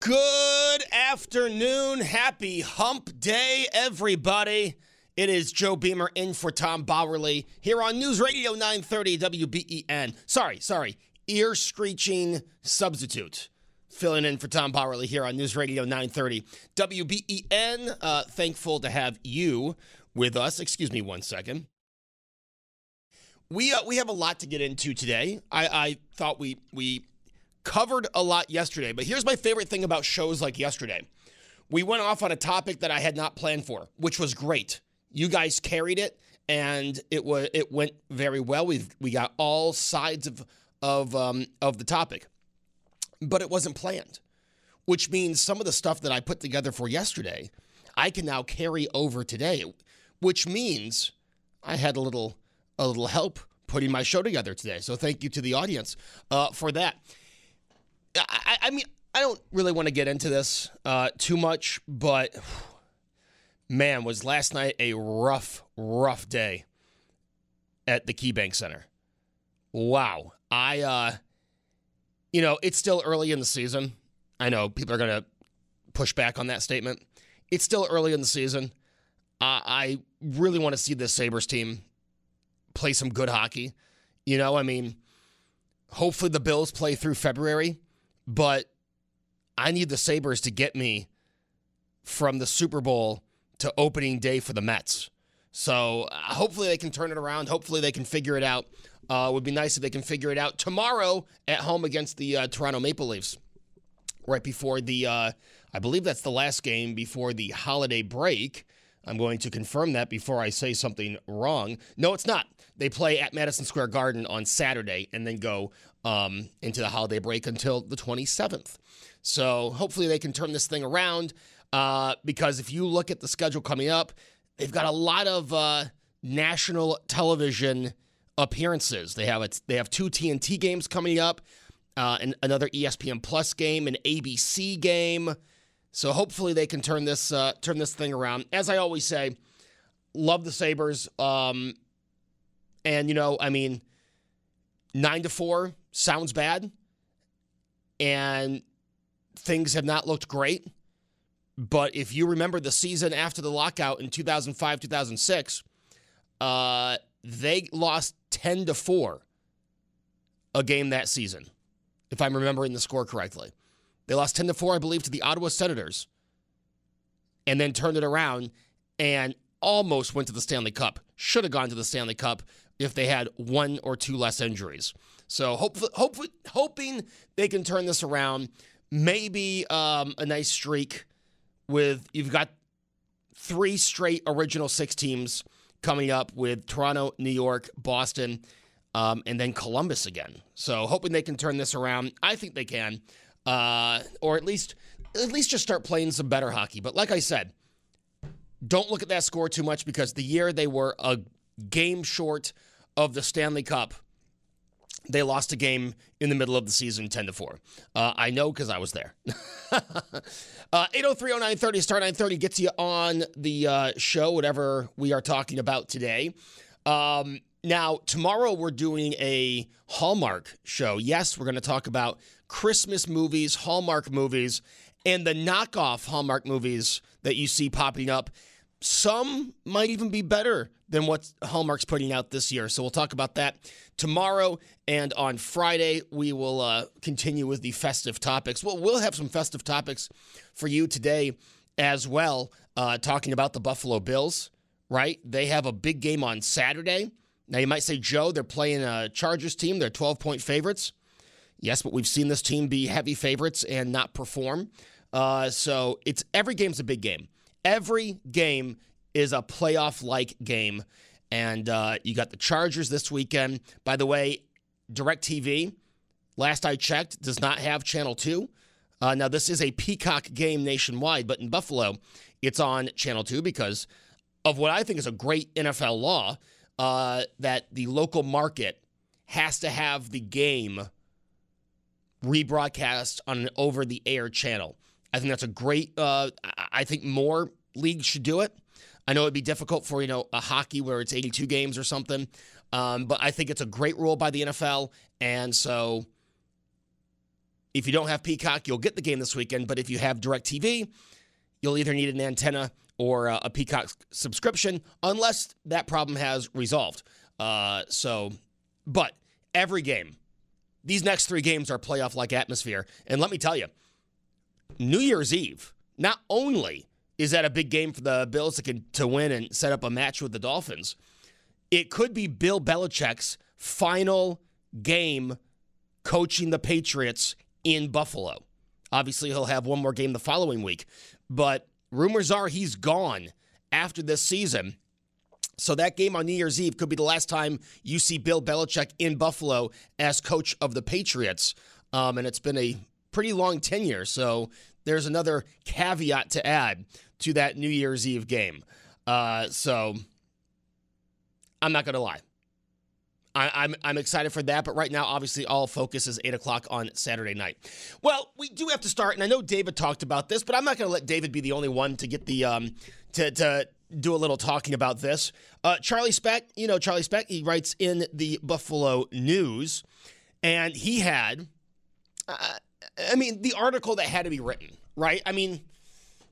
Good afternoon. Happy hump day, everybody. It is Joe Beamer in for Tom Bauerle here on News Radio 930 WBEN. Sorry, sorry, ear screeching substitute. Filling in for Tom Bauerle here on News Radio 930 WBEN. Uh, thankful to have you with us. Excuse me one second. We uh, we have a lot to get into today. I, I thought we we covered a lot yesterday, but here's my favorite thing about shows like yesterday. We went off on a topic that I had not planned for, which was great. You guys carried it, and it was it went very well. We we got all sides of of um, of the topic, but it wasn't planned, which means some of the stuff that I put together for yesterday, I can now carry over today, which means I had a little a little help putting my show together today. So thank you to the audience uh, for that. I, I, mean, I don't really want to get into this uh, too much, but man, was last night a rough, rough day at the KeyBank Center. Wow. I, uh, you know, it's still early in the season. I know people are going to push back on that statement. It's still early in the season. I really want to see this Sabres team play some good hockey. You know, I mean, hopefully the Bills play through February, but I need the Sabres to get me from the Super Bowl to opening day for the Mets. So uh, hopefully they can turn it around. Hopefully they can figure it out. Uh, would be nice if they can figure it out tomorrow at home against the uh, Toronto Maple Leafs, right before the, uh, I believe that's the last game before the holiday break. I'm going to confirm that before I say something wrong. No, it's not. They play at Madison Square Garden on Saturday and then go um, into the holiday break until the 27th. So hopefully they can turn this thing around uh, because if you look at the schedule coming up, they've got a lot of uh, national television appearances. They have they have two TNT games coming up, uh, and another ESPN Plus game, an ABC game. So hopefully they can turn this uh, turn this thing around. As I always say, love the Sabres. Um, and you know, I mean, nine to four sounds bad, and things have not looked great. But if you remember the season after the lockout in 2005, 2006, uh, they lost 10 to 4 a game that season, if I'm remembering the score correctly. They lost 10 to 4, I believe, to the Ottawa Senators and then turned it around and almost went to the Stanley Cup. Should have gone to the Stanley Cup if they had one or two less injuries. So hopefully, hopefully hoping they can turn this around. Maybe um, a nice streak with you've got three straight original six teams coming up with Toronto, New York, Boston, um, and then Columbus again. So hoping they can turn this around. I think they can uh, or at least at least just start playing some better hockey. But like I said, don't look at that score too much because the year they were a game short of the Stanley Cup, they lost a game in the middle of the season 10 to 4. Uh, I know because I was there. uh, 8030930 star 930 gets you on the uh, show, whatever we are talking about today. Um, now, tomorrow we're doing a Hallmark show. Yes, we're going to talk about Christmas movies, Hallmark movies, and the knockoff Hallmark movies that you see popping up. Some might even be better than what Hallmark's putting out this year. So we'll talk about that tomorrow. And on Friday, we will uh, continue with the festive topics. Well, we'll have some festive topics for you today as well, uh, talking about the Buffalo Bills, right? They have a big game on Saturday. Now, you might say, Joe, they're playing a Chargers team. They're 12 point favorites. Yes, but we've seen this team be heavy favorites and not perform. Uh, so it's every game's a big game. Every game is a playoff like game. And uh, you got the Chargers this weekend. By the way, DirecTV, last I checked, does not have Channel 2. Uh, now, this is a Peacock game nationwide, but in Buffalo, it's on Channel 2 because of what I think is a great NFL law uh, that the local market has to have the game rebroadcast on an over the air channel. I think that's a great, uh, I think more leagues should do it. I know it'd be difficult for, you know, a hockey where it's 82 games or something, um, but I think it's a great rule by the NFL. And so If you don't have Peacock, you'll get the game this weekend. But if you have DirecTV, you'll either need an antenna or a, Peacock subscription, unless that problem has resolved. Uh, so, but every game, these next three games are playoff like atmosphere. And let me tell you, New Year's Eve, not only is that a big game for the Bills to, can, to win and set up a match with the Dolphins, it could be Bill Belichick's final game coaching the Patriots in Buffalo. Obviously, he'll have one more game the following week, but rumors are he's gone after this season. So that game on New Year's Eve could be the last time you see Bill Belichick in Buffalo as coach of the Patriots. Um, and it's been a pretty long tenure. So there's another caveat to add to that New Year's Eve game. Uh, so I'm not going to lie. I, am I'm, I'm excited for that, but right now, obviously, all focus is 8 o'clock on Saturday night. Well, we do have to start, and I know David talked about this, but I'm not going to let David be the only one to get the um, to, to do a little talking about this. Uh, Charlie Specht, you know Charlie Specht, he writes in the Buffalo News, and he had, uh, I mean, the article that had to be written, right? I mean,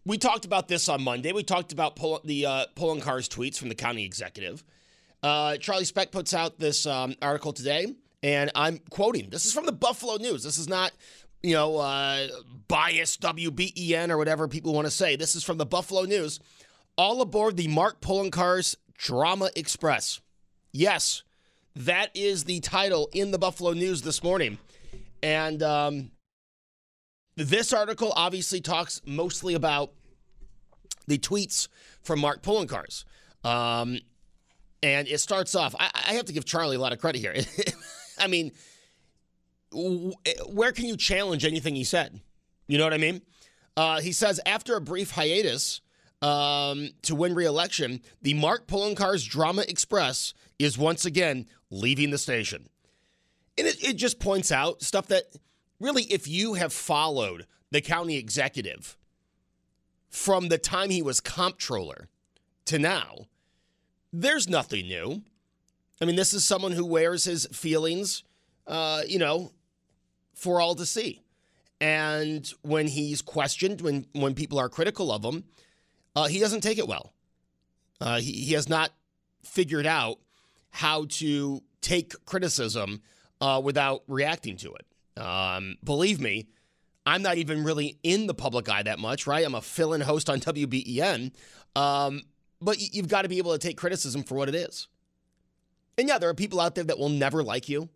we talked about this on Monday. We talked about the uh, Poloncarz tweets from the county executive. Uh, Charlie Specht puts out this um, article today, and I'm quoting. This is from the Buffalo News. This is not, you know, uh, biased WBEN or whatever people want to say. This is from the Buffalo News. All aboard the Mark Poloncarz Drama Express. Yes, that is the title in the Buffalo News this morning. And um, this article obviously talks mostly about the tweets from Mark Poloncarz. Um, and it starts off, I, I have to give Charlie a lot of credit here. I mean, where can you challenge anything he said? You know what I mean? Uh, he says after a brief hiatus um, to win re-election, the Mark Poloncarz Drama Express is once again leaving the station. And it, it just points out stuff that really, if you have followed the county executive from the time he was comptroller to now, there's nothing new. I mean, this is someone who wears his feelings, uh, you know, for all to see. And when he's questioned, when when people are critical of him, uh, he doesn't take it well. Uh, he, he has not figured out how to take criticism uh, without reacting to it. Um, believe me, I'm not even really in the public eye that much, right? I'm a fill in host on WBEN. Um, but you've got to be able to take criticism for what it is. And yeah, there are people out there that will never like you.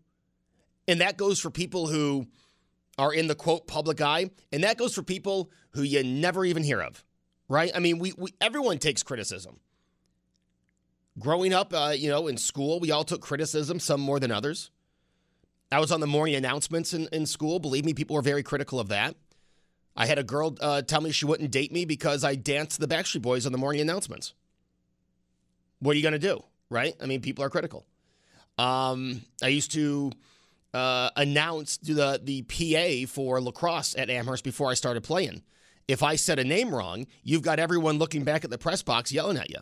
And that goes for people who are in the quote public eye. And that goes for people who you never even hear of, right? I mean, we, we everyone takes criticism. Growing up, uh, you know, in school, we all took criticism, some more than others. I was on the morning announcements in, in school. Believe me, people were very critical of that. I had a girl uh, tell me she wouldn't date me because I danced the Backstreet Boys on the morning announcements what are you going to do? Right? I mean, people are critical. Um, I used to uh, announce to the, the PA for lacrosse at Amherst before I started playing. If I said a name wrong, you've got everyone looking back at the press box yelling at you.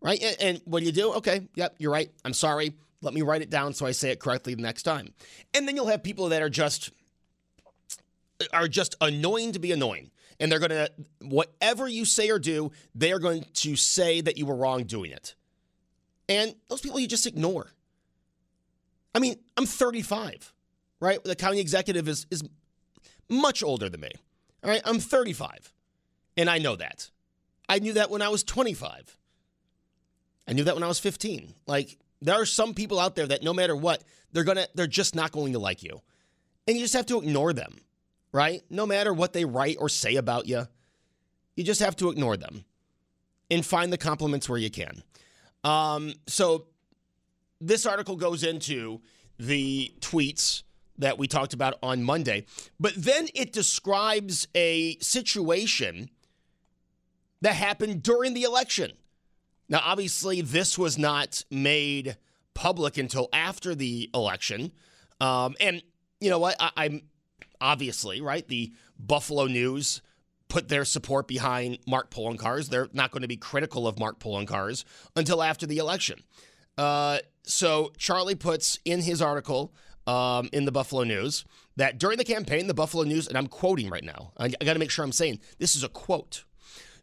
Right? And, and what do you do? Okay, yep, you're right. I'm sorry. Let me write it down so I say it correctly the next time. And then you'll have people that are just are just annoying to be annoying and they're going to, whatever you say or do, they are going to say that you were wrong doing it. And those people you just ignore. I mean, I'm 35, right? The county executive is, is much older than me. All right, I'm 35, and I know that. I knew that when I was 25. I knew that when I was 15. Like, there are some people out there that no matter what, they're gonna, they're just not going to like you. And you just have to ignore them right? No matter what they write or say about you, you just have to ignore them and find the compliments where you can. Um, so this article goes into the tweets that we talked about on Monday, but then it describes a situation that happened during the election. Now, obviously, this was not made public until after the election. Um, and you know what? I, am obviously, right? The Buffalo News put their support behind Mark Poloncarz. They're not going to be critical of Mark Poloncarz until after the election. Uh, so Charlie puts in his article um, in the Buffalo News that during the campaign, the Buffalo News, and I'm quoting right now, I, I got to make sure I'm saying this is a quote.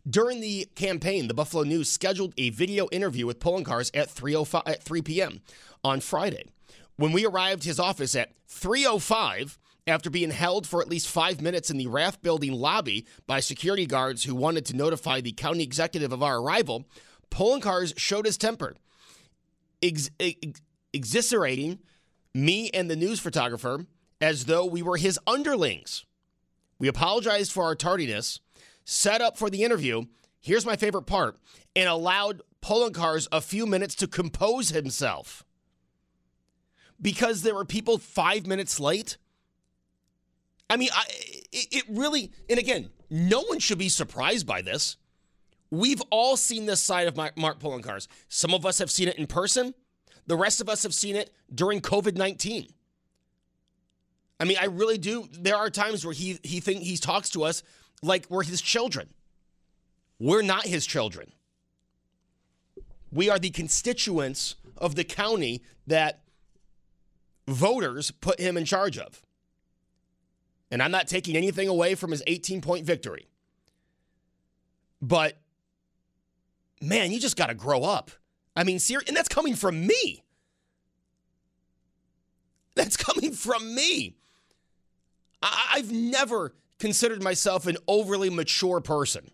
During the campaign, the Buffalo News scheduled a video interview with Poloncarz at 3:05 at 3 p.m. on Friday. When we arrived his office at 3:05, after being held for at least five minutes in the Rath Building lobby by security guards who wanted to notify the county executive of our arrival, Poloncarz showed his temper, ex- ex- me and the news photographer as though we were his underlings. We apologized for our tardiness, set up for the interview. Here's my favorite part, and allowed Poloncarz a few minutes to compose himself. Because there were people five minutes late. I mean, I, it, it really, and again, no one should be surprised by this. We've all seen this side of Mark Poloncarz. Some of us have seen it in person. The rest of us have seen it during COVID 19. I mean, I really do. There are times where he he think he talks to us like we're his children. We're not his children. We are the constituents of the county that voters put him in charge of. And I'm not taking anything away from his 18 point victory. But man, you just got to grow up. I mean, ser- and that's coming from me. That's coming from me. I- I've never considered myself an overly mature person,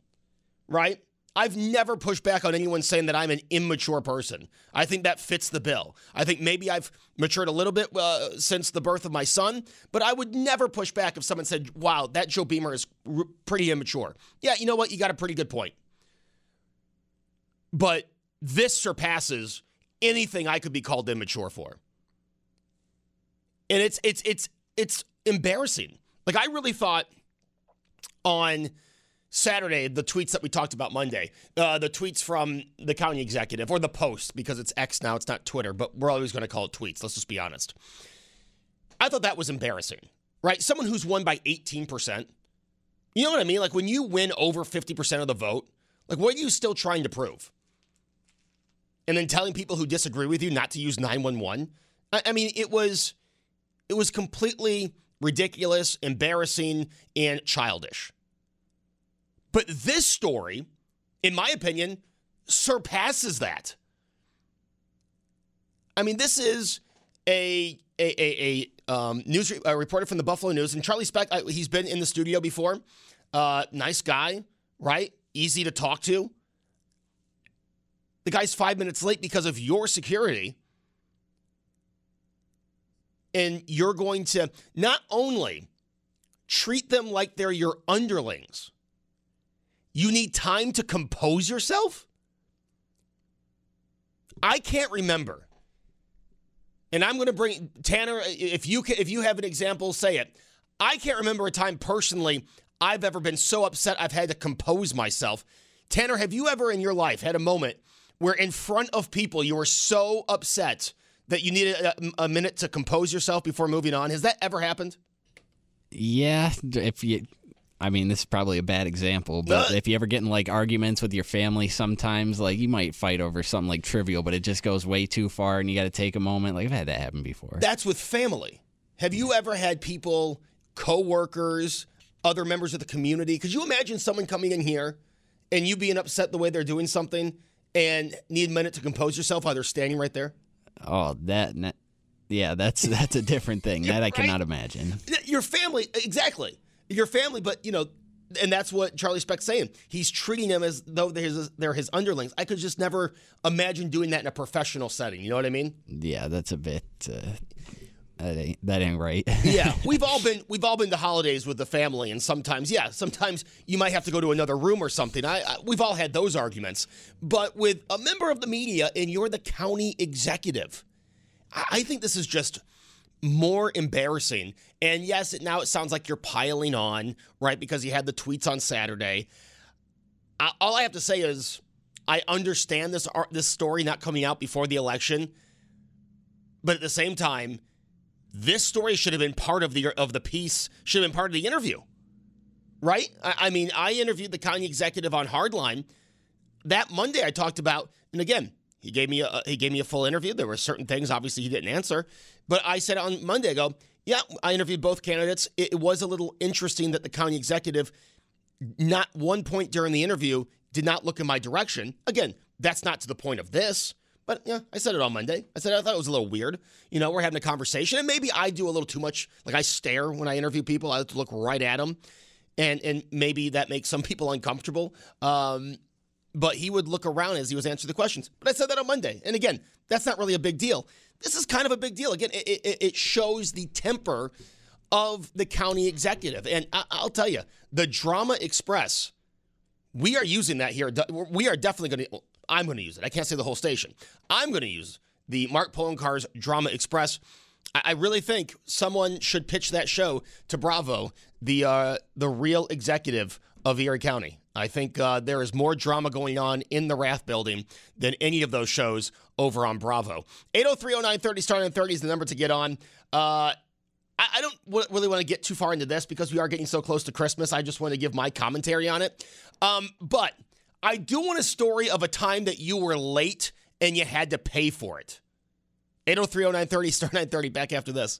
right? I've never pushed back on anyone saying that I'm an immature person. I think that fits the bill. I think maybe I've matured a little bit uh, since the birth of my son, but I would never push back if someone said, wow, that Joe Beamer is r- pretty immature. Yeah, you know what? You got a pretty good point. But this surpasses anything I could be called immature for. And it's it's it's it's embarrassing. Like I really thought on Saturday, the tweets that we talked about Monday, uh, the tweets from the county executive or the post, because it's X now, it's not Twitter, but we're always going to call it tweets. Let's just be honest. I thought that was embarrassing, right? Someone who's won by 18%. You know what I mean? Like when you win over 50% of the vote, like what are you still trying to prove? And then telling people who disagree with you not to use 911. I, I mean, it was it was completely ridiculous, embarrassing, and childish. But this story, in my opinion, surpasses that. I mean, this is a a a, a um, news a reporter from the Buffalo News, and Charlie Specht. He's been in the studio before. Uh, nice guy, right? Easy to talk to. The guy's five minutes late because of your security and you're going to not only treat them like they're your underlings, you need time to compose yourself. I can't remember. And I'm going to bring Tanner if you can, if you have an example say it. I can't remember a time personally I've ever been so upset I've had to compose myself. Tanner, have you ever in your life had a moment where in front of people you were so upset that you needed a, a minute to compose yourself before moving on? Has that ever happened? Yeah, if you I mean, this is probably a bad example, but if you ever get in like arguments with your family, sometimes like you might fight over something like trivial, but it just goes way too far, and you got to take a moment. Like I've had that happen before. That's with family. Have you ever had people, coworkers, other members of the community? Could you imagine someone coming in here and you being upset the way they're doing something and need a minute to compose yourself while they're standing right there? Oh, that. Yeah, that's that's a different thing. that I cannot imagine. Your family, exactly. Your family, but you know, and that's what Charlie Specht's saying. He's treating them as though they're his, they're his underlings. I could just never imagine doing that in a professional setting. You know what I mean? Yeah, that's a bit. Uh, that ain't that ain't right. yeah, we've all been we've all been to holidays with the family, and sometimes, yeah, sometimes you might have to go to another room or something. I, I we've all had those arguments, but with a member of the media and you're the county executive, I, I think this is just more embarrassing. And yes, now it sounds like you're piling on, right? Because you had the tweets on Saturday. I, all I have to say is, I understand this this story not coming out before the election, but at the same time this story should have been part of the of the piece, should have been part of the interview. Right? I, I mean, I interviewed the county executive on Hardline. That Monday I talked about, and again, He gave me a he gave me a full interview. There were certain things obviously he didn't answer, but I said on Monday, I go, yeah, I interviewed both candidates. It, it was a little interesting that the county executive, not one point during the interview, did not look in my direction. Again, that's not to the point of this. But yeah, I said it on Monday. I said I thought it was a little weird. You know, we're having a conversation, and maybe I do a little too much. Like I stare when I interview people. I look right at them, and and maybe that makes some people uncomfortable. Um, but he would look around as he was answering the questions. But I said that on Monday, and again, that's not really a big deal. This is kind of a big deal. Again, it, it, it shows the temper of the county executive, and I, I'll tell you, the Drama Express. We are using that here. We are definitely going to I'm going to use it. I can't say the whole station. I'm going to use the Mark Poloncarz Drama Express. I, I really think someone should pitch that show to Bravo, the uh, the real executive of Erie County. I think uh, there is more drama going on in the Rath building than any of those shows over on Bravo. 8030930 starting 30 is the number to get on. Uh, I, I don't w- really want to get too far into this because we are getting so close to Christmas. I just want to give my commentary on it. Um, but I do want a story of a time that you were late and you had to pay for it. 8030930, star 930, back after this.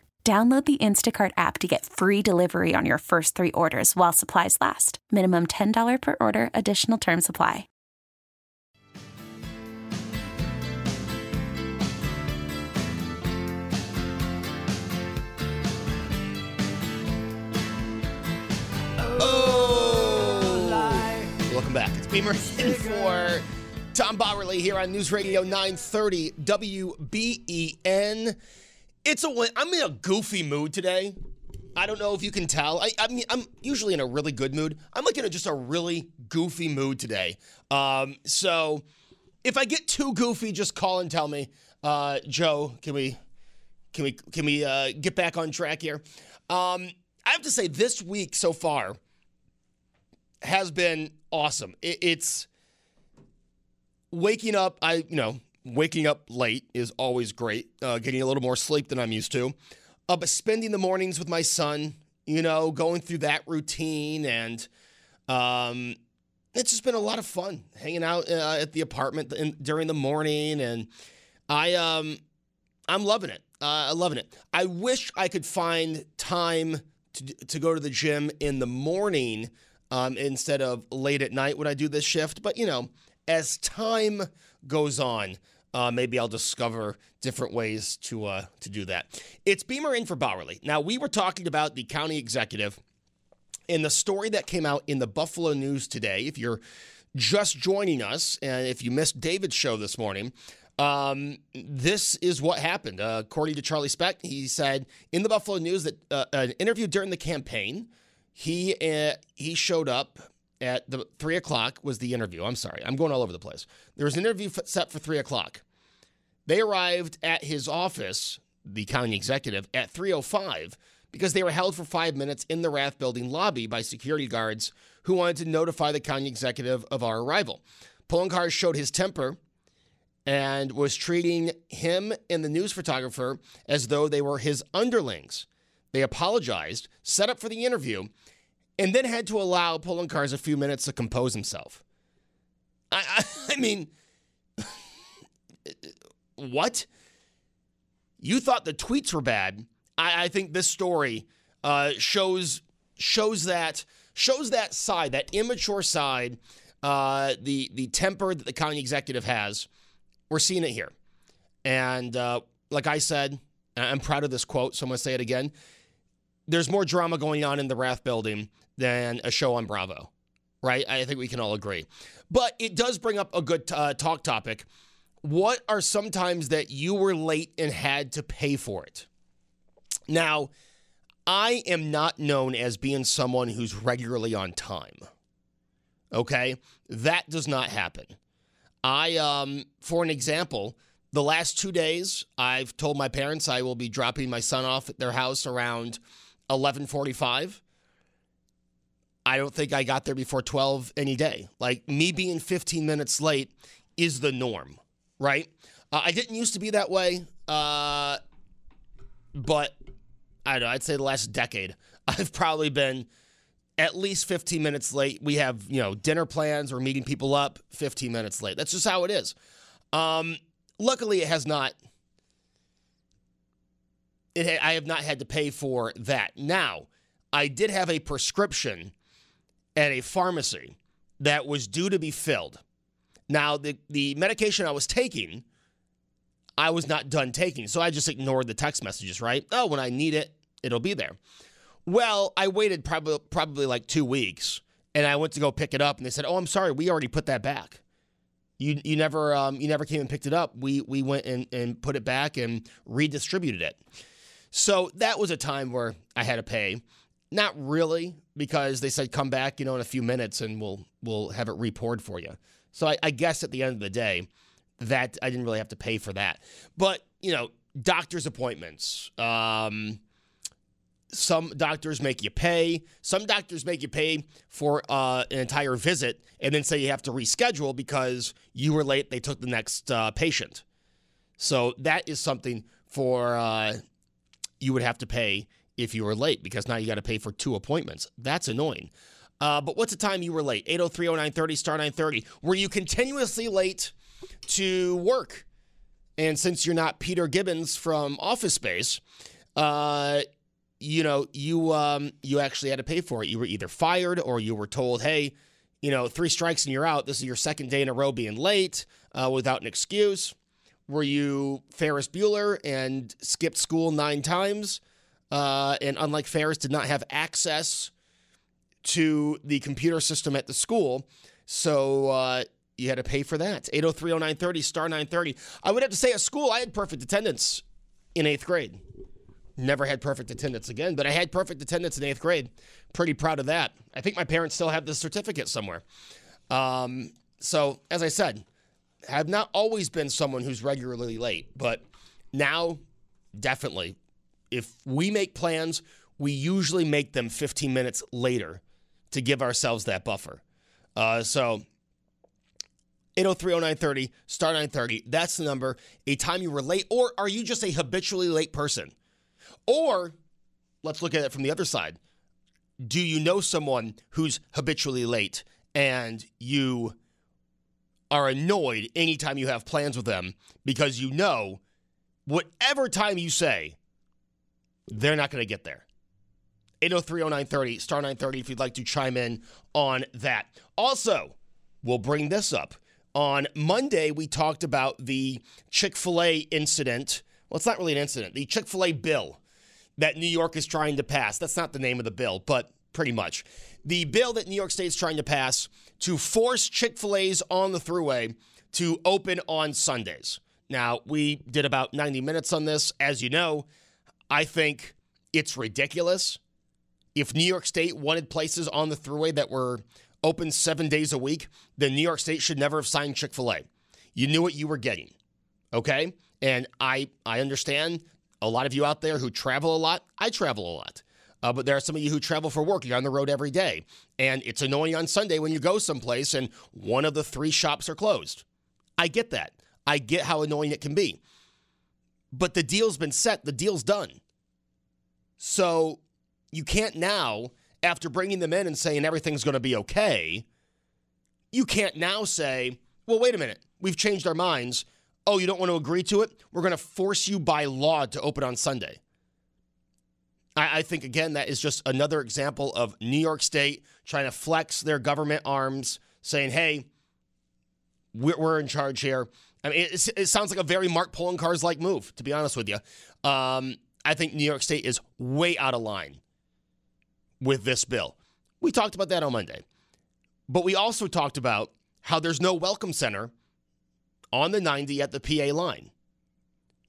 Download the Instacart app to get free delivery on your first three orders while supplies last. Minimum $10 per order, additional term supply. Oh! Welcome back. It's Beamer in for Tom Bauerle here on News Radio 930 WBEN. It's a I'm in a goofy mood today. I don't know if you can tell. I, I mean, I'm usually in a really good mood. I'm like in a, just a really goofy mood today. Um, so if I get too goofy, just call and tell me. Uh, Joe, can we can we can we uh, get back on track here? Um, I have to say, this week so far has been awesome. It, it's waking up. I you know waking up late is always great. Uh, getting a little more sleep than I'm used to. Uh, but spending the mornings with my son, you know, going through that routine, and um, it's just been a lot of fun hanging out uh, at the apartment in, during the morning, and I um, I'm loving it. Uh, I'm loving it. I wish I could find time to to go to the gym in the morning um, instead of late at night when I do this shift. But you know, as time goes on, uh, maybe I'll discover different ways to uh, to do that. It's Beamer in for Bauerle. Now we were talking about the county executive and the story that came out in the Buffalo News today. If you're just joining us, and if you missed David's show this morning, um, this is what happened. Uh, according to Charlie Specht, he said in the Buffalo News that uh, an interview during the campaign, he uh, he showed up at the three o'clock was the interview. I'm sorry, I'm going all over the place. There was an interview set for three o'clock. They arrived at his office, the county executive, at 3:05 because they were held for five minutes in the Rath Building lobby by security guards who wanted to notify the county executive of our arrival. Poloncarz showed his temper and was treating him and the news photographer as though they were his underlings. They apologized, set up for the interview, and then had to allow Poloncarz a few minutes to compose himself. I, I, I mean, what? You thought the tweets were bad. I, I think this story uh, shows shows that shows that side, that immature side, uh, the the temper that the county executive has. We're seeing it here, and uh, like I said, I'm proud of this quote, so I'm going to say it again. There's more drama going on in the Rath building than a show on Bravo, right? I think we can all agree. But it does bring up a good uh, talk topic. What are some times that you were late and had to pay for it? Now, I am not known as being someone who's regularly on time. Okay? That does not happen. I, um, for an example, the last two days, I've told my parents I will be dropping my son off at their house around 11:45. I don't think I got there before 12 any day. Like me being 15 minutes late is the norm, right? Uh, I didn't used to be that way, uh, but I don't know. I'd say the last decade, I've probably been at least 15 minutes late. We have, you know, dinner plans or meeting people up 15 minutes late. That's just how it is. Um, luckily, it has not. It ha- I have not had to pay for that. Now, I did have a prescription at a pharmacy that was due to be filled. Now, the, the medication I was taking, I was not done taking. So I just ignored the text messages, right? Oh, when I need it, it'll be there. Well, I waited probably probably like two weeks, and I went to go pick it up, and they said, "Oh, I'm sorry, we already put that back. You you never um, you never came and picked it up. We we went and, and put it back and redistributed it." So that was a time where I had to pay. Not really, because they said come back, you know, in a few minutes, and we'll we'll have it repoured for you. So I, I guess at the end of the day, that I didn't really have to pay for that. But you know, doctor's appointments. Um, some doctors make you pay. Some doctors make you pay for uh, an entire visit and then say you have to reschedule because you were late. They took the next uh, patient. So that is something for uh, you would have to pay if you were late because now you got to pay for two appointments. That's annoying. Uh, but what's the time you were late? 803 0930, star 930. Were you continuously late to work? And since you're not Peter Gibbons from Office Space, uh, you know, you um, you actually had to pay for it. You were either fired or you were told, hey, you know, three strikes and you're out. This is your second day in a row being late uh, without an excuse. Were you Ferris Bueller and skipped school nine times? Uh, and unlike Ferris, did not have access to the computer system at the school. So uh, you had to pay for that. 803 0930, star 930. I would have to say at school, I had perfect attendance in eighth grade. Never had perfect attendance again, but I had perfect attendance in eighth grade. Pretty proud of that. I think my parents still have the certificate somewhere. Um, so, as I said, have not always been someone who's regularly late, but now definitely. If we make plans, we usually make them 15 minutes later to give ourselves that buffer. Uh, so 8030930, star 930, that's the number. A time you were late, or are you just a habitually late person? Or let's look at it from the other side. Do you know someone who's habitually late and you are annoyed anytime you have plans with them because you know whatever time you say, they're not going to get there? 8030930, star 930 if you'd like to chime in on that. Also, we'll bring this up. On Monday, we talked about the Chick fil A incident. Well, it's not really an incident, the Chick fil A bill that New York is trying to pass. That's not the name of the bill, but pretty much. The bill that New York State is trying to pass to force Chick fil A's on the thruway to open on Sundays. Now, we did about 90 minutes on this. As you know, I think it's ridiculous. If New York State wanted places on the thruway that were open seven days a week, then New York State should never have signed Chick fil A. You knew what you were getting. Okay? And I, I understand a lot of you out there who travel a lot. I travel a lot. Uh, but there are some of you who travel for work. You're on the road every day. And it's annoying on Sunday when you go someplace and one of the three shops are closed. I get that. I get how annoying it can be. But the deal's been set, the deal's done. So you can't now, after bringing them in and saying everything's going to be okay, you can't now say, well, wait a minute, we've changed our minds. Oh, you don't want to agree to it? We're going to force you by law to open on Sunday. I, I think, again, that is just another example of New York State trying to flex their government arms, saying, hey, we're, we're in charge here. I mean, it, it sounds like a very Mark Poloncarz like move, to be honest with you. Um, I think New York State is way out of line with this bill. We talked about that on Monday. But we also talked about how there's no welcome center on the 90 at the PA line.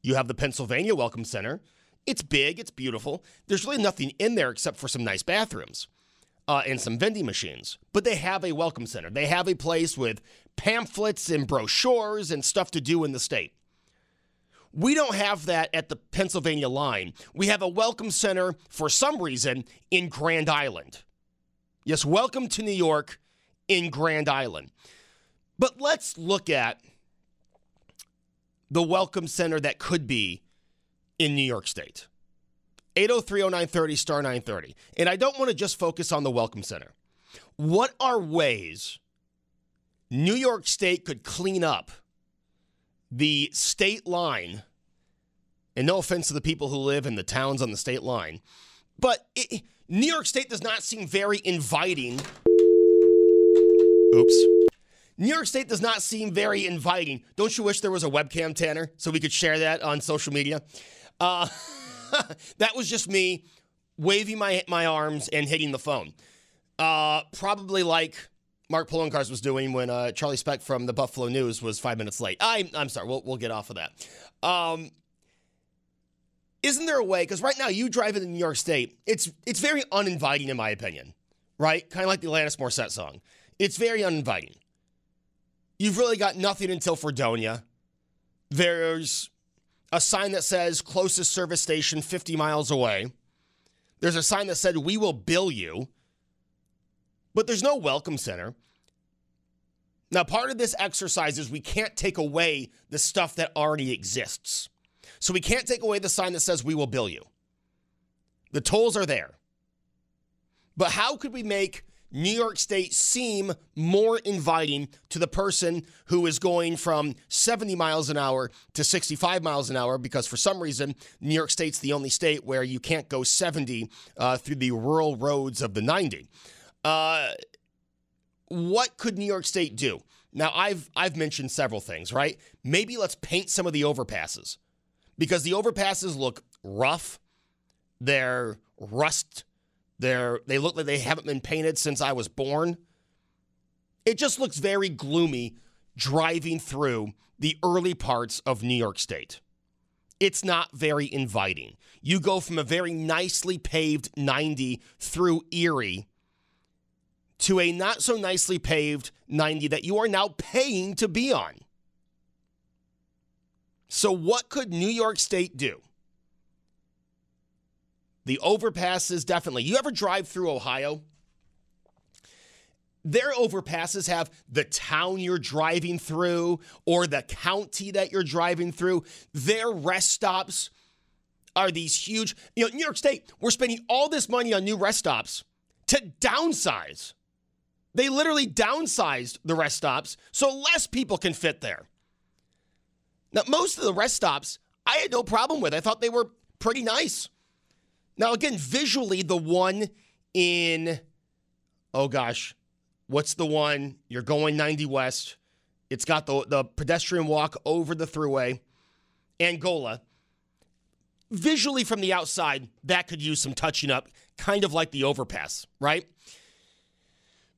You have the Pennsylvania Welcome Center. It's big, it's beautiful. There's really nothing in there except for some nice bathrooms. Uh, and some vending machines, but they have a welcome center. They have a place with pamphlets and brochures and stuff to do in the state. We don't have that at the Pennsylvania line. We have a welcome center for some reason in Grand Island. Yes, welcome to New York in Grand Island. But let's look at the welcome center that could be in New York State. 8030930 star 930. And I don't want to just focus on the welcome center. What are ways New York State could clean up the state line? And no offense to the people who live in the towns on the state line, but it, New York State does not seem very inviting. Oops. New York State does not seem very inviting. Don't you wish there was a webcam, Tanner, so we could share that on social media? Uh, that was just me waving my my arms and hitting the phone. Uh, probably like Mark Poloncarz was doing when uh, Charlie Specht from the Buffalo News was five minutes late. I'm, I'm sorry, we'll, we'll get off of that. Um, isn't there a way? Because right now you drive in New York State, it's it's very uninviting in my opinion, right? Kind of like the Alanis Morissette song. It's very uninviting. You've really got nothing until Fredonia. There's a sign that says closest service station 50 miles away. There's a sign that said we will bill you. But there's no welcome center. Now, part of this exercise is we can't take away the stuff that already exists. So we can't take away the sign that says we will bill you. The tolls are there. But how could we make New York State seem more inviting to the person who is going from 70 miles an hour to 65 miles an hour because for some reason New York State's the only state where you can't go 70 uh, through the rural roads of the 90. Uh, what could New York State do? Now I've I've mentioned several things, right? Maybe let's paint some of the overpasses because the overpasses look rough. They're rust they're, they look like they haven't been painted since I was born. It just looks very gloomy driving through the early parts of New York State. It's not very inviting. You go from a very nicely paved 90 through Erie to a not so nicely paved 90 that you are now paying to be on. So, what could New York State do? The overpasses, definitely. You ever drive through Ohio? Their overpasses have the town you're driving through or the county that you're driving through. Their rest stops are these huge. You know, New York State, we're spending all this money on new rest stops to downsize. They literally downsized the rest stops so less people can fit there. Now, most of the rest stops I had no problem with. I thought they were pretty nice. Now, again, visually, the one in, oh gosh, what's the one? You're going 90 West. It's got the, the pedestrian walk over the thruway, Angola. Visually from the outside, that could use some touching up, kind of like the overpass, right?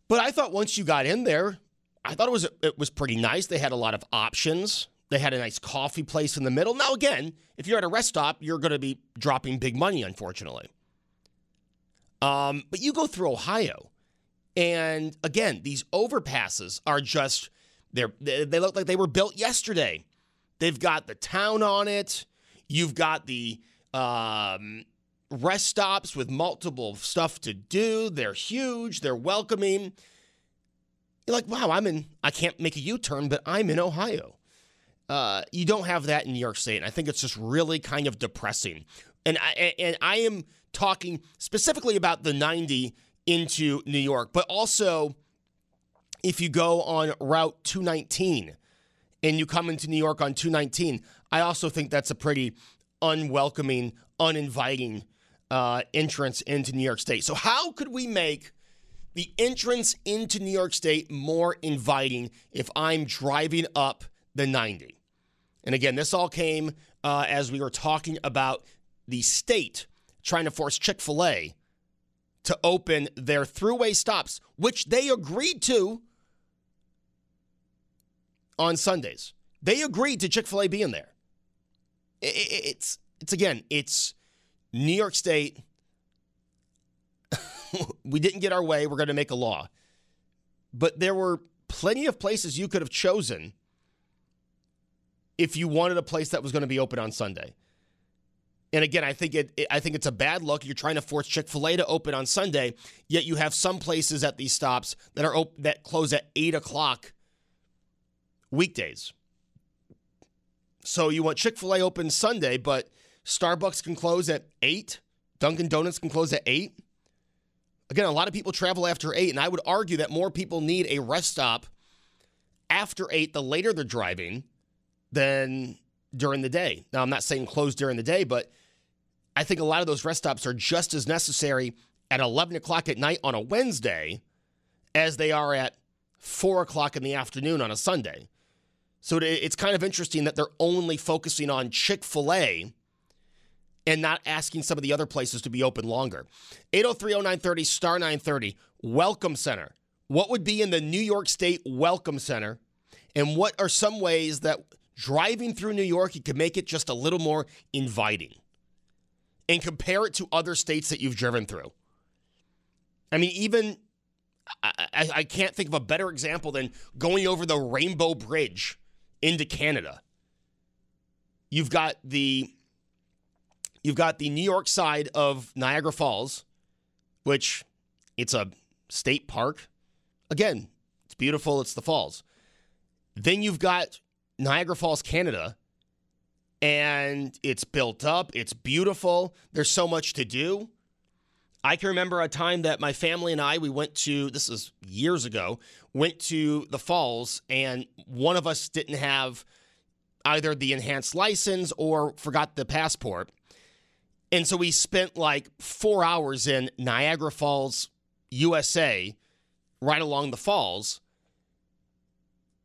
But I thought once you got in there, I thought it was it was pretty nice. They had a lot of options. They had a nice coffee place in the middle. Now, again, if you're at a rest stop, you're going to be dropping big money, unfortunately. Um, but you go through Ohio, and again, these overpasses are just they're they look like they were built yesterday. They've got the town on it. You've got the um, rest stops with multiple stuff to do. They're huge. They're welcoming. You're like, wow, I'm in. I can't make a U-turn, but I'm in Ohio. Uh, you don't have that in New York State. And I think it's just really kind of depressing. And I, and I am talking specifically about the 90 into New York, but also if you go on Route 219 and you come into New York on 219, I also think that's a pretty unwelcoming, uninviting uh, entrance into New York State. So, how could we make the entrance into New York State more inviting if I'm driving up the 90. And again, this all came uh, as we were talking about the state trying to force Chick fil A to open their throughway stops, which they agreed to on Sundays. They agreed to Chick fil A being there. It's, it's again, it's New York State we didn't get our way. We're going to make a law. But there were plenty of places you could have chosen if you wanted a place that was going to be open on Sunday. And again, I think it, it, I think it's a bad look. You're trying to force Chick Fil A to open on Sunday, yet you have some places at these stops that are op- that close at eight o'clock weekdays. So you want Chick Fil A open Sunday, but Starbucks can close at eight. Dunkin' Donuts can close at eight. Again, a lot of people travel after eight, and I would argue that more people need a rest stop after eight, the later they're driving, than during the day. Now, I'm not saying close during the day, but I think a lot of those rest stops are just as necessary at 11 o'clock at night on a Wednesday as they are at 4 o'clock in the afternoon on a Sunday. So it's kind of interesting that they're only focusing on Chick fil A and not asking some of the other places to be open longer. 8030930 star 930 Welcome Center. What would be in the New York State Welcome Center? And what are some ways that driving through New York you could make it just a little more inviting? and compare it to other states that you've driven through. I mean, even I, I, I, can't think of a better example than going over the Rainbow Bridge into Canada. You've got the you've got the New York side of Niagara Falls, which it's a state park. Again, it's beautiful, it's the falls. Then you've got Niagara Falls, Canada, and it's built up. It's beautiful. There's so much to do. I can remember a time that my family and I we went to this is years ago went to the falls and one of us didn't have either the enhanced license or forgot the passport. And so we spent like 4 hours in Niagara Falls, USA, right along the falls.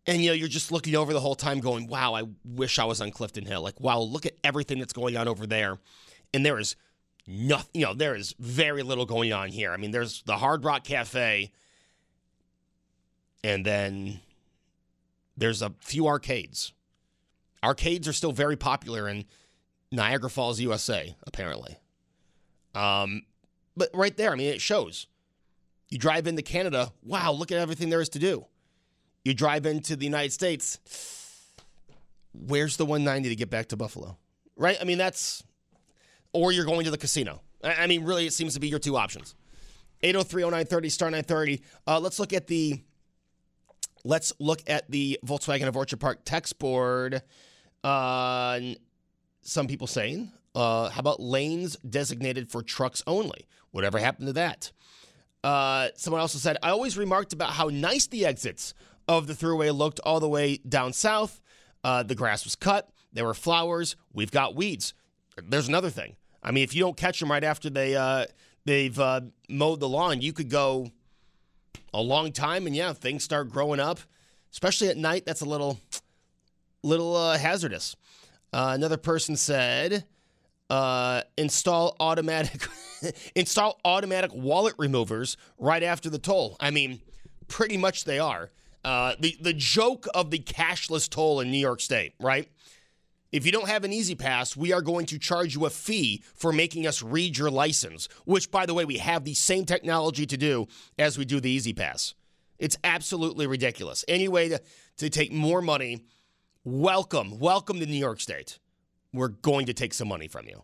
And you know, you're just looking over the whole time going, wow, I wish I was on Clifton Hill. Like, wow, look at everything that's going on over there. And there is nothing, you know, there is very little going on here. I mean, there's the Hard Rock Cafe, and then there's a few arcades. Arcades are still very popular in Niagara Falls, USA, apparently. Um, but right there, I mean, it shows. You drive into Canada, wow, look at everything there is to do. You drive into the United States. Where's the 190 to get back to Buffalo? Right? I mean, that's, or you're going to the casino. I mean, really, it seems to be your two options. 803 0930, star 930. Uh, let's look at the. Let's look at the Volkswagen of Orchard Park text board. Uh, some people saying, uh, how about lanes designated for trucks only? Whatever happened to that? Uh, someone also said, I always remarked about how nice the exits of the Thruway looked all the way down south. Uh, the grass was cut. There were flowers. We've got weeds. There's another thing. I mean, if you don't catch them right after they uh, they've uh, mowed the lawn, you could go a long time, and yeah, things start growing up. Especially at night, that's a little little uh, hazardous. Uh, another person said, uh, "Install automatic install automatic wallet removers right after the toll." I mean, pretty much they are. Uh, the the joke of the cashless toll in New York State, right? If you don't have an E-ZPass, we are going to charge you a fee for making us read your license, which, by the way, we have the same technology to do as we do the E-ZPass. It's absolutely ridiculous. Any way to, to take more money, welcome, welcome to New York State. We're going to take some money from you,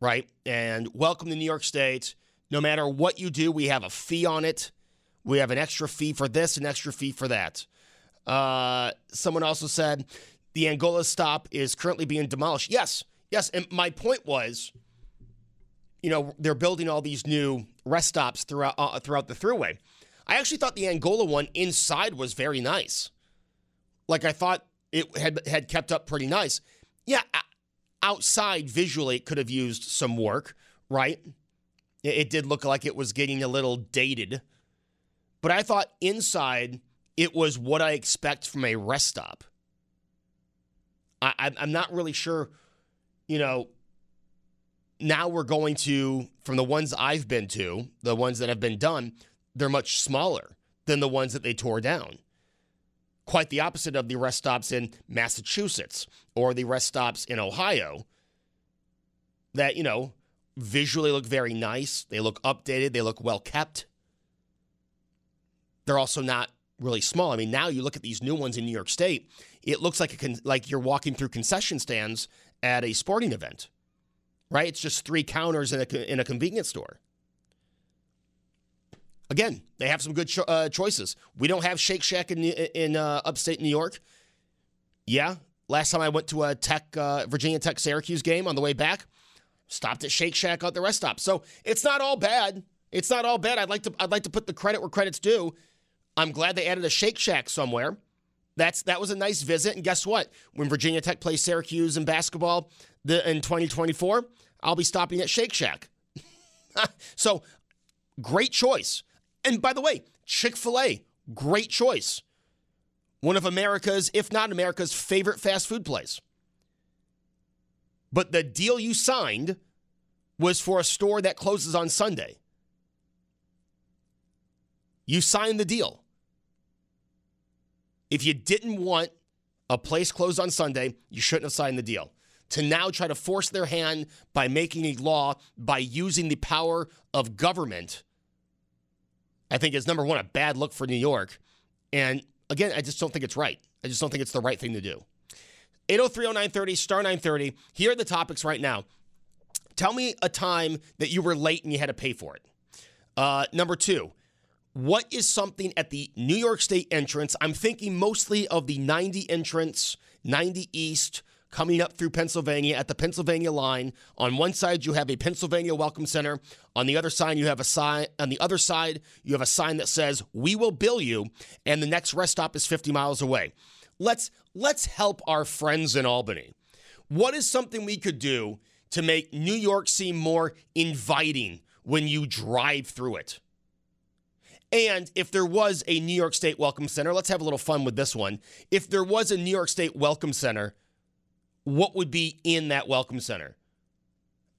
right? And welcome to New York State. No matter what you do, we have a fee on it. We have an extra fee for this, an extra fee for that. Uh, someone also said the Angola stop is currently being demolished. Yes, yes. And my point was, you know, they're building all these new rest stops throughout uh, throughout the thruway. I actually thought the Angola one inside was very nice. Like I thought it had had kept up pretty nice. Yeah, outside visually it could have used some work, right? It did look like it was getting a little dated. But I thought inside it was what I expect from a rest stop. I, I'm not really sure, you know. Now we're going to, from the ones I've been to, the ones that have been done, they're much smaller than the ones that they tore down. Quite the opposite of the rest stops in Massachusetts or the rest stops in Ohio that, you know, visually look very nice. They look updated. They look well kept. They're also not really small. I mean, now you look at these new ones in New York State, it looks like a con- like you're walking through concession stands at a sporting event, right? It's just three counters in a in a convenience store. Again, they have some good cho- uh, choices. We don't have Shake Shack in in uh, upstate New York. Yeah, last time I went to a Tech uh, Virginia Tech Syracuse game on the way back, stopped at Shake Shack at the rest stop. So it's not all bad. It's not all bad. I'd like to I'd like to put the credit where credit's due. I'm glad they added a Shake Shack somewhere. That's that was a nice visit. And guess what? When Virginia Tech plays Syracuse in basketball the, in 2024, I'll be stopping at Shake Shack. so great choice. And by the way, Chick Fil A, great choice. One of America's, if not America's, favorite fast food place. But the deal you signed was for a store that closes on Sunday. You signed the deal. If you didn't want a place closed on Sunday, you shouldn't have signed the deal. To now try to force their hand by making a law, by using the power of government, I think is number one, a bad look for New York. And again, I just don't think it's right. I just don't think it's the right thing to do. 8030930, star 930. Here are the topics right now. Tell me a time that you were late and you had to pay for it. Uh, number two, what is something at the New York State entrance? I'm thinking mostly of the 90 entrance, 90 East, coming up through Pennsylvania at the Pennsylvania line. On one side, you have a Pennsylvania Welcome Center. On the other side, you have a sign. On the other side, you have a sign that says "We will bill you," and the next rest stop is 50 miles away. Let's let's help our friends in Albany. What is something we could do to make New York seem more inviting when you drive through it? And if there was a New York State Welcome Center, let's have a little fun with this one. If there was a New York State Welcome Center, what would be in that Welcome Center?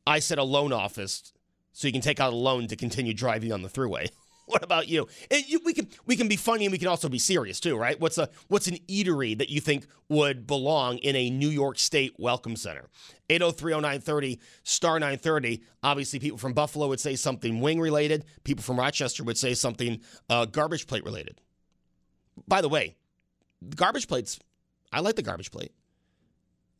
I said a loan office, so you can take out a loan to continue driving on the thruway. what about you? you? We can we can be funny and we can also be serious too, right? What's a what's an eatery that you think would belong in a New York State Welcome Center? 8030930 star 930. Obviously, people from Buffalo would say something wing related. People from Rochester would say something uh, garbage plate related. By the way, garbage plates. I like the garbage plate.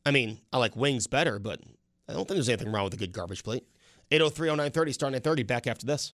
I mean, I like wings better, but I don't think there's anything wrong with a good garbage plate. 8030930 star 930. Back after this.